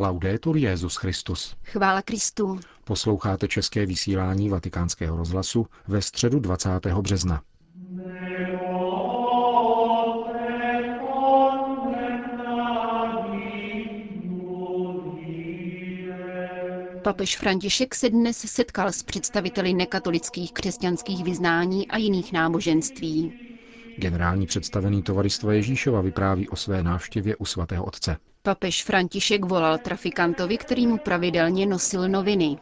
Laudetur Jezus Christus. Chvála Kristu. Posloucháte české vysílání Vatikánského rozhlasu ve středu 20. března. Papež František se dnes setkal s představiteli nekatolických křesťanských vyznání a jiných náboženství. Generální představený tovaristva Ježíšova vypráví o své návštěvě u svatého otce. Papež František volal trafikantovi, který mu pravidelně nosil noviny.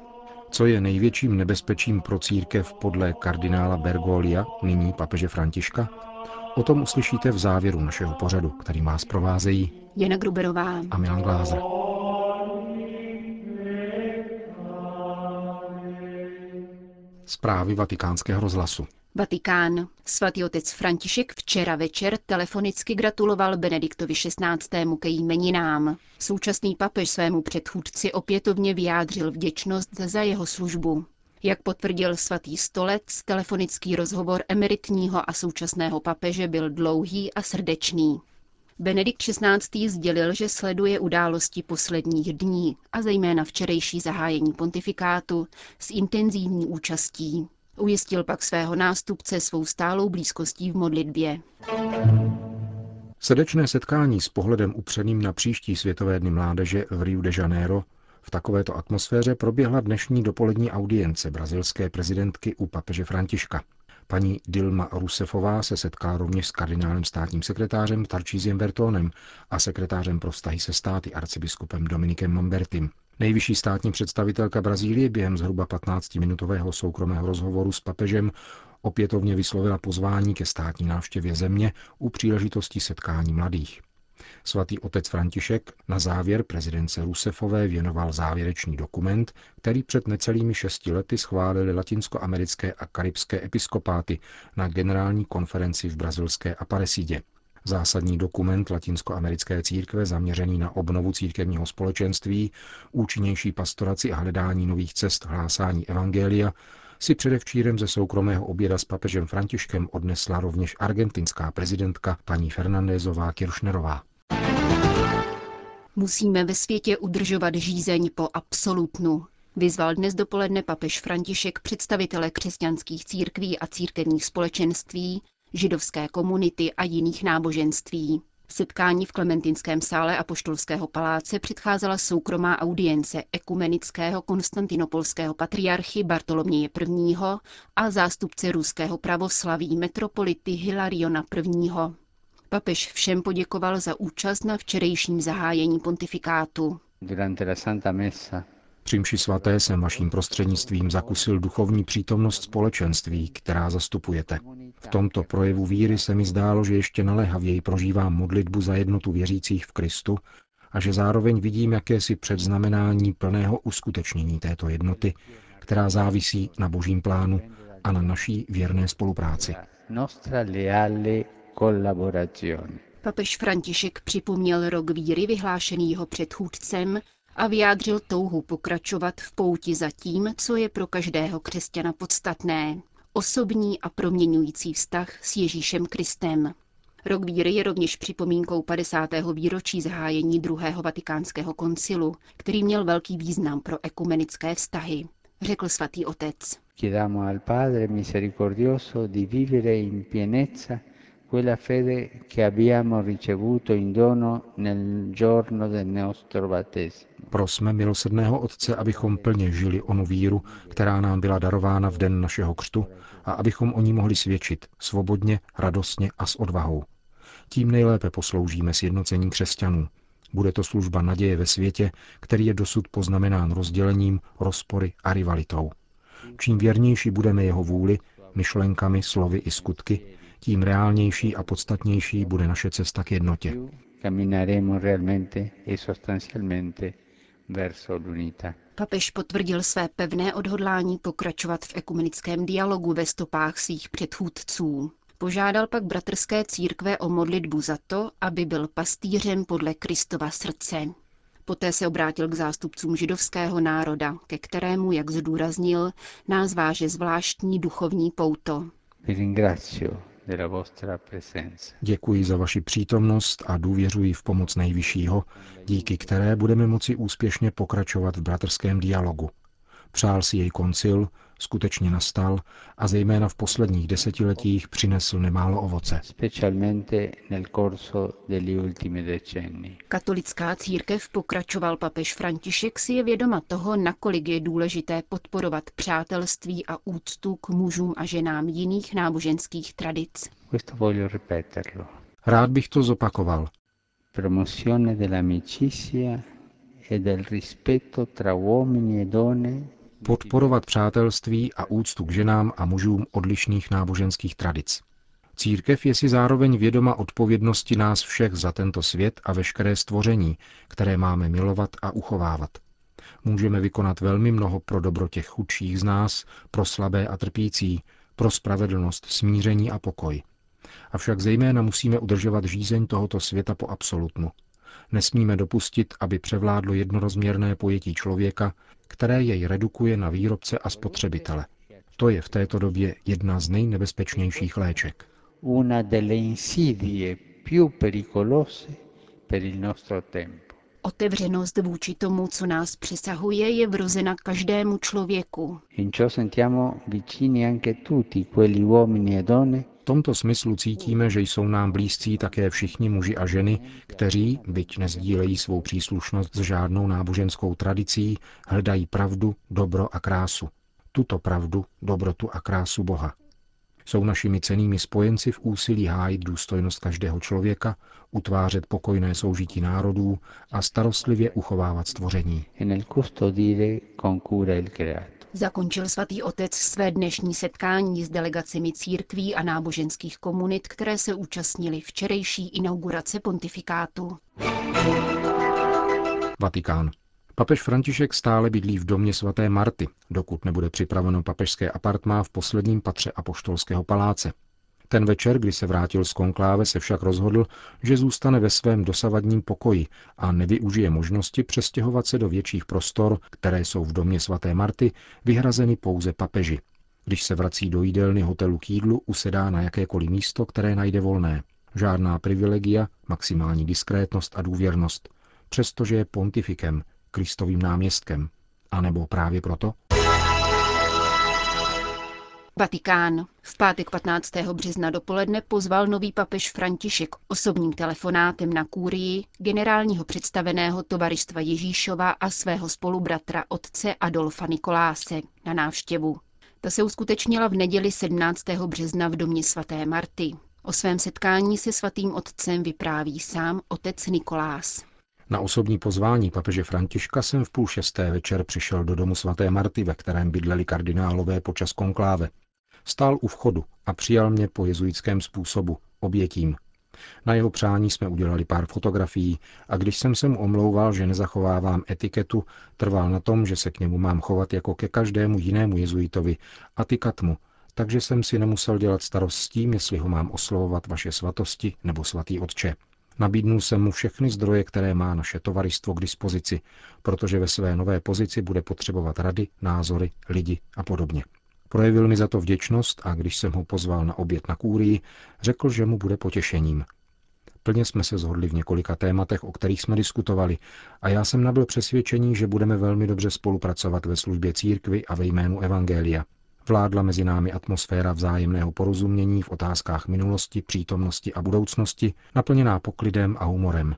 Co je největším nebezpečím pro církev podle kardinála Bergolia, nyní papeže Františka? O tom uslyšíte v závěru našeho pořadu, který vás provázejí Jana Gruberová a Milan Glázer. Zprávy vatikánského rozhlasu. Vatikán. Svatý otec František včera večer telefonicky gratuloval Benediktovi XVI. ke jmeninám. Současný papež svému předchůdci opětovně vyjádřil vděčnost za jeho službu. Jak potvrdil svatý stolec, telefonický rozhovor emeritního a současného papeže byl dlouhý a srdečný. Benedikt XVI. sdělil, že sleduje události posledních dní a zejména včerejší zahájení pontifikátu s intenzivní účastí. Ujistil pak svého nástupce svou stálou blízkostí v modlitbě. Srdečné setkání s pohledem upřeným na příští světové dny mládeže v Rio de Janeiro v takovéto atmosféře proběhla dnešní dopolední audience brazilské prezidentky u papeže Františka. Paní Dilma Rousefová se setkala rovněž s kardinálem státním sekretářem Tarčíziem Bertónem a sekretářem pro vztahy se státy arcibiskupem Dominikem Mambertim. Nejvyšší státní představitelka Brazílie během zhruba 15-minutového soukromého rozhovoru s papežem opětovně vyslovila pozvání ke státní návštěvě země u příležitosti setkání mladých. Svatý otec František na závěr prezidence Rusefové věnoval závěrečný dokument, který před necelými šesti lety schválili latinskoamerické a karibské episkopáty na generální konferenci v brazilské Aparecidě. Zásadní dokument latinskoamerické církve zaměřený na obnovu církevního společenství, účinnější pastoraci a hledání nových cest hlásání evangelia si předevčírem ze soukromého oběda s papežem Františkem odnesla rovněž argentinská prezidentka paní Fernandezová Kiršnerová. Musíme ve světě udržovat žízeň po absolutnu, vyzval dnes dopoledne papež František představitele křesťanských církví a církevních společenství, židovské komunity a jiných náboženství. Setkání v Klementinském sále Apoštolského paláce předcházela soukromá audience ekumenického konstantinopolského patriarchy Bartoloměje I. a zástupce ruského pravoslaví metropolity Hilariona I. Papež všem poděkoval za účast na včerejším zahájení pontifikátu. Při mši svaté jsem vaším prostřednictvím zakusil duchovní přítomnost společenství, která zastupujete. V tomto projevu víry se mi zdálo, že ještě naléhavěji prožívám modlitbu za jednotu věřících v Kristu a že zároveň vidím jakési předznamenání plného uskutečnění této jednoty, která závisí na božím plánu a na naší věrné spolupráci. Papež František připomněl rok víry vyhlášený jeho předchůdcem a vyjádřil touhu pokračovat v pouti za tím, co je pro každého křesťana podstatné. Osobní a proměňující vztah s Ježíšem Kristem. Rok víry je rovněž připomínkou 50. výročí zahájení druhého vatikánského koncilu, který měl velký význam pro ekumenické vztahy, řekl svatý otec. Chiediamo al Padre misericordioso di vivere in pienezza quella fede che abbiamo ricevuto in dono nel giorno del nostro battesimo. Prosme milosrdného Otce, abychom plně žili onu víru, která nám byla darována v den našeho křtu a abychom o ní mohli svědčit svobodně, radostně a s odvahou. Tím nejlépe posloužíme sjednocení křesťanů. Bude to služba naděje ve světě, který je dosud poznamenán rozdělením, rozpory a rivalitou. Čím věrnější budeme jeho vůli, myšlenkami, slovy i skutky, tím reálnější a podstatnější bude naše cesta k jednotě. Papež potvrdil své pevné odhodlání pokračovat v ekumenickém dialogu ve stopách svých předchůdců. Požádal pak bratrské církve o modlitbu za to, aby byl pastýřem podle Kristova srdce. Poté se obrátil k zástupcům židovského národa, ke kterému, jak zdůraznil, nás váže zvláštní duchovní pouto. Děkuji za vaši přítomnost a důvěřuji v pomoc nejvyššího, díky které budeme moci úspěšně pokračovat v bratrském dialogu. Přál si jej koncil, skutečně nastal a zejména v posledních desetiletích přinesl nemálo ovoce. Katolická církev, pokračoval papež František, si je vědoma toho, nakolik je důležité podporovat přátelství a úctu k mužům a ženám jiných náboženských tradic. Rád bych to zopakoval. Promozione dell'amicizia e del rispetto tra uomini e donne podporovat přátelství a úctu k ženám a mužům odlišných náboženských tradic. Církev je si zároveň vědoma odpovědnosti nás všech za tento svět a veškeré stvoření, které máme milovat a uchovávat. Můžeme vykonat velmi mnoho pro dobro těch chudších z nás, pro slabé a trpící, pro spravedlnost, smíření a pokoj. Avšak zejména musíme udržovat žízeň tohoto světa po absolutnu. Nesmíme dopustit, aby převládlo jednorozměrné pojetí člověka, které jej redukuje na výrobce a spotřebitele. To je v této době jedna z nejnebezpečnějších léček. Una delle insidie più pericolose per il nostro tempo. Otevřenost vůči tomu, co nás přesahuje, je vrozena každému člověku. In ciò sentiamo vicini anche tutti quegli uomini e donne tomto smyslu cítíme, že jsou nám blízcí také všichni muži a ženy, kteří, byť nezdílejí svou příslušnost s žádnou náboženskou tradicí, hledají pravdu, dobro a krásu. Tuto pravdu, dobrotu a krásu Boha. Jsou našimi cenými spojenci v úsilí hájit důstojnost každého člověka, utvářet pokojné soužití národů a starostlivě uchovávat stvoření. Zakončil svatý otec své dnešní setkání s delegacemi církví a náboženských komunit, které se účastnili včerejší inaugurace pontifikátu. Vatikán. Papež František stále bydlí v domě svaté Marty, dokud nebude připraveno papežské apartmá v posledním patře apoštolského paláce. Ten večer, kdy se vrátil z konkláve, se však rozhodl, že zůstane ve svém dosavadním pokoji a nevyužije možnosti přestěhovat se do větších prostor, které jsou v domě svaté Marty, vyhrazeny pouze papeži. Když se vrací do jídelny hotelu k jídlu, usedá na jakékoliv místo, které najde volné. Žádná privilegia, maximální diskrétnost a důvěrnost, přestože je pontifikem, Kristovým náměstkem. A nebo právě proto? Vatikán. V pátek 15. března dopoledne pozval nový papež František osobním telefonátem na kůrii generálního představeného tovaristva Ježíšova a svého spolubratra otce Adolfa Nikoláse na návštěvu. Ta se uskutečnila v neděli 17. března v domě svaté Marty. O svém setkání se svatým otcem vypráví sám otec Nikolás. Na osobní pozvání papeže Františka jsem v půl šesté večer přišel do domu svaté Marty, ve kterém bydleli kardinálové počas konkláve. Stál u vchodu a přijal mě po jezuitském způsobu, obětím. Na jeho přání jsme udělali pár fotografií a když jsem se mu omlouval, že nezachovávám etiketu, trval na tom, že se k němu mám chovat jako ke každému jinému jezuitovi a tykat mu, takže jsem si nemusel dělat starost s tím, jestli ho mám oslovovat vaše svatosti nebo svatý otče. Nabídnul jsem mu všechny zdroje, které má naše tovaristvo k dispozici, protože ve své nové pozici bude potřebovat rady, názory, lidi a podobně. Projevil mi za to vděčnost a když jsem ho pozval na oběd na kůrii, řekl, že mu bude potěšením. Plně jsme se zhodli v několika tématech, o kterých jsme diskutovali a já jsem nabil přesvědčení, že budeme velmi dobře spolupracovat ve službě církvy a ve jménu Evangelia. Vládla mezi námi atmosféra vzájemného porozumění v otázkách minulosti, přítomnosti a budoucnosti, naplněná poklidem a humorem.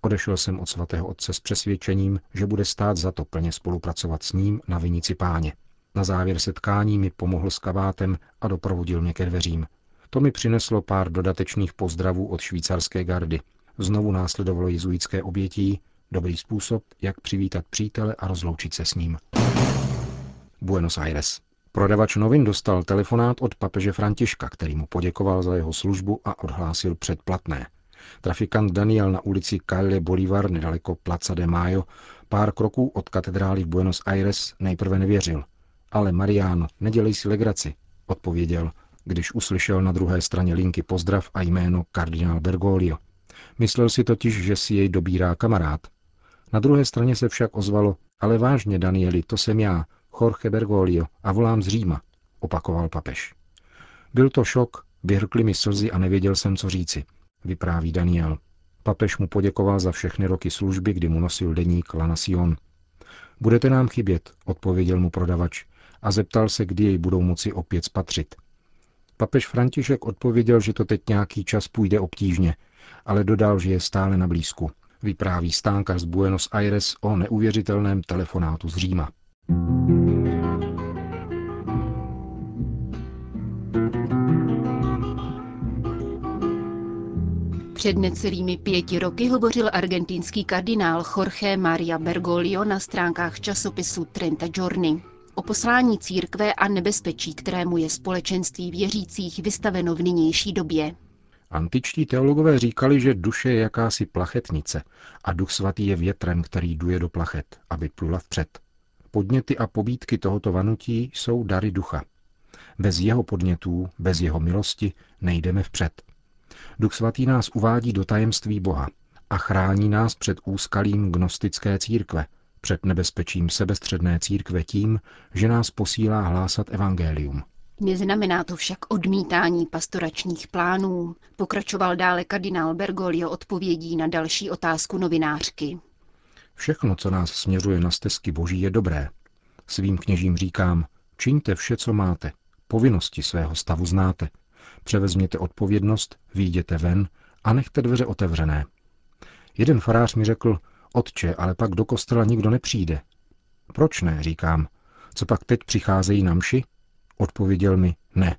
Odešel jsem od svatého otce s přesvědčením, že bude stát za to plně spolupracovat s ním na vinici páně. Na závěr setkání mi pomohl s kavátem a doprovodil mě ke dveřím. To mi přineslo pár dodatečných pozdravů od švýcarské gardy. Znovu následovalo jezuitské obětí, dobrý způsob, jak přivítat přítele a rozloučit se s ním. Buenos Aires. Prodavač novin dostal telefonát od papeže Františka, který mu poděkoval za jeho službu a odhlásil předplatné. Trafikant Daniel na ulici Calle Bolivar nedaleko Plaza de Mayo pár kroků od katedrály v Buenos Aires nejprve nevěřil. Ale Mariano, nedělej si legraci, odpověděl, když uslyšel na druhé straně linky pozdrav a jméno kardinál Bergoglio. Myslel si totiž, že si jej dobírá kamarád. Na druhé straně se však ozvalo, ale vážně, Danieli, to jsem já, Jorge Bergoglio, a volám z Říma, opakoval papež. Byl to šok, Vyhrkly mi slzy a nevěděl jsem, co říci, vypráví Daniel. Papež mu poděkoval za všechny roky služby, kdy mu nosil deník La Nación. Budete nám chybět, odpověděl mu prodavač a zeptal se, kdy jej budou moci opět spatřit. Papež František odpověděl, že to teď nějaký čas půjde obtížně, ale dodal, že je stále na blízku. Vypráví stánka z Buenos Aires o neuvěřitelném telefonátu z Říma. Před necelými pěti roky hovořil argentinský kardinál Jorge Maria Bergoglio na stránkách časopisu Trenta Giorni o poslání církve a nebezpečí, kterému je společenství věřících vystaveno v nynější době. Antičtí teologové říkali, že duše je jakási plachetnice a duch svatý je větrem, který duje do plachet, aby plula vpřed. Podněty a pobídky tohoto vanutí jsou dary ducha. Bez jeho podnětů, bez jeho milosti nejdeme vpřed. Duch svatý nás uvádí do tajemství Boha a chrání nás před úskalím gnostické církve, před nebezpečím sebestředné církve tím, že nás posílá hlásat evangelium. Neznamená to však odmítání pastoračních plánů, pokračoval dále kardinál Bergoglio odpovědí na další otázku novinářky. Všechno, co nás směřuje na stezky boží, je dobré. Svým kněžím říkám, čiňte vše, co máte, povinnosti svého stavu znáte, převezměte odpovědnost, výjděte ven a nechte dveře otevřené. Jeden farář mi řekl, otče, ale pak do kostela nikdo nepřijde. Proč ne, říkám. Co pak teď přicházejí na mši? Odpověděl mi, ne.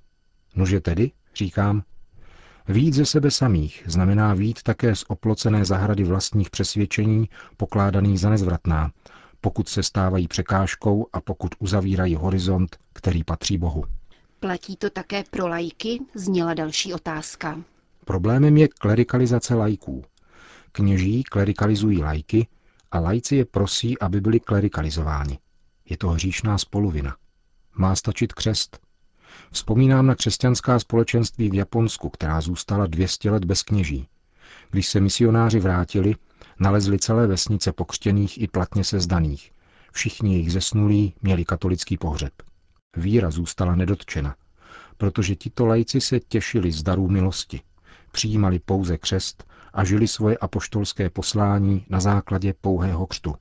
Nože tedy, říkám. Vít ze sebe samých znamená vít také z oplocené zahrady vlastních přesvědčení pokládaných za nezvratná, pokud se stávají překážkou a pokud uzavírají horizont, který patří Bohu. Platí to také pro lajky? Zněla další otázka. Problémem je klerikalizace lajků. Kněží klerikalizují lajky a lajci je prosí, aby byli klerikalizováni. Je to hříšná spoluvina. Má stačit křest. Vzpomínám na křesťanská společenství v Japonsku, která zůstala 200 let bez kněží. Když se misionáři vrátili, nalezli celé vesnice pokřtěných i platně sezdaných. Všichni jejich zesnulí měli katolický pohřeb. Víra zůstala nedotčena, protože tito lajci se těšili z darů milosti, přijímali pouze křest a žili svoje apoštolské poslání na základě pouhého křtu.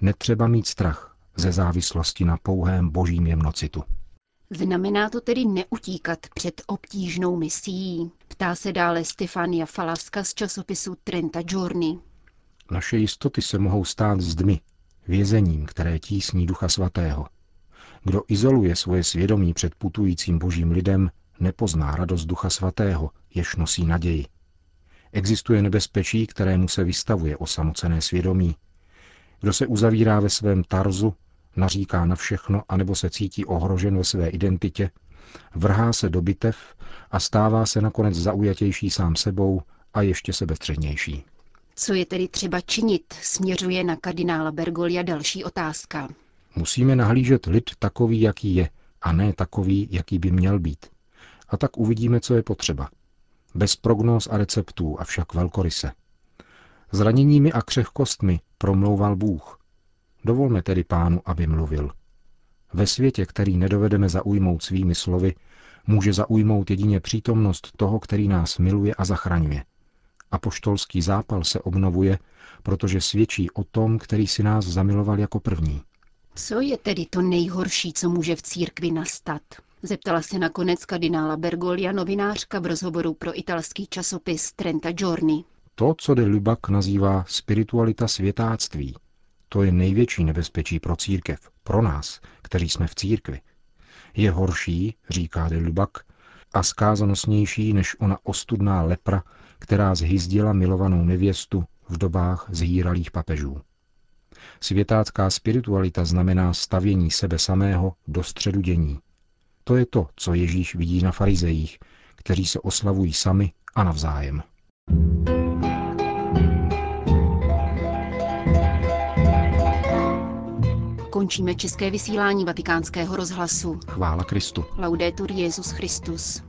Netřeba mít strach ze závislosti na pouhém božím jemnocitu. Znamená to tedy neutíkat před obtížnou misií? Ptá se dále Stefania Falaska z časopisu Trenta Giorni. Naše jistoty se mohou stát zdmi, vězením, které tísní Ducha Svatého. Kdo izoluje svoje svědomí před putujícím božím lidem, nepozná radost Ducha Svatého, jež nosí naději. Existuje nebezpečí, kterému se vystavuje osamocené svědomí. Kdo se uzavírá ve svém tarzu, naříká na všechno, anebo se cítí ohrožen ve své identitě, vrhá se do bitev a stává se nakonec zaujatější sám sebou a ještě sebestřednější. Co je tedy třeba činit, směřuje na kardinála Bergolia další otázka. Musíme nahlížet lid takový, jaký je, a ne takový, jaký by měl být. A tak uvidíme, co je potřeba. Bez prognóz a receptů, avšak velkoryse. Zraněními a křehkostmi promlouval Bůh. Dovolme tedy pánu, aby mluvil. Ve světě, který nedovedeme zaujmout svými slovy, může zaujmout jedině přítomnost toho, který nás miluje a zachraňuje. Apoštolský zápal se obnovuje, protože svědčí o tom, který si nás zamiloval jako první. Co je tedy to nejhorší, co může v církvi nastat? Zeptala se nakonec kardinála Bergolia novinářka v rozhovoru pro italský časopis Trenta Giorni. To, co de Lubak nazývá spiritualita světáctví, to je největší nebezpečí pro církev, pro nás, kteří jsme v církvi. Je horší, říká de Lubak, a skázanosnější než ona ostudná lepra, která zhyzdila milovanou nevěstu v dobách zhýralých papežů. Světácká spiritualita znamená stavění sebe samého do středu dění. To je to, co Ježíš vidí na farizejích, kteří se oslavují sami a navzájem. Končíme české vysílání vatikánského rozhlasu. Chvála Kristu. Laudetur Jezus Christus.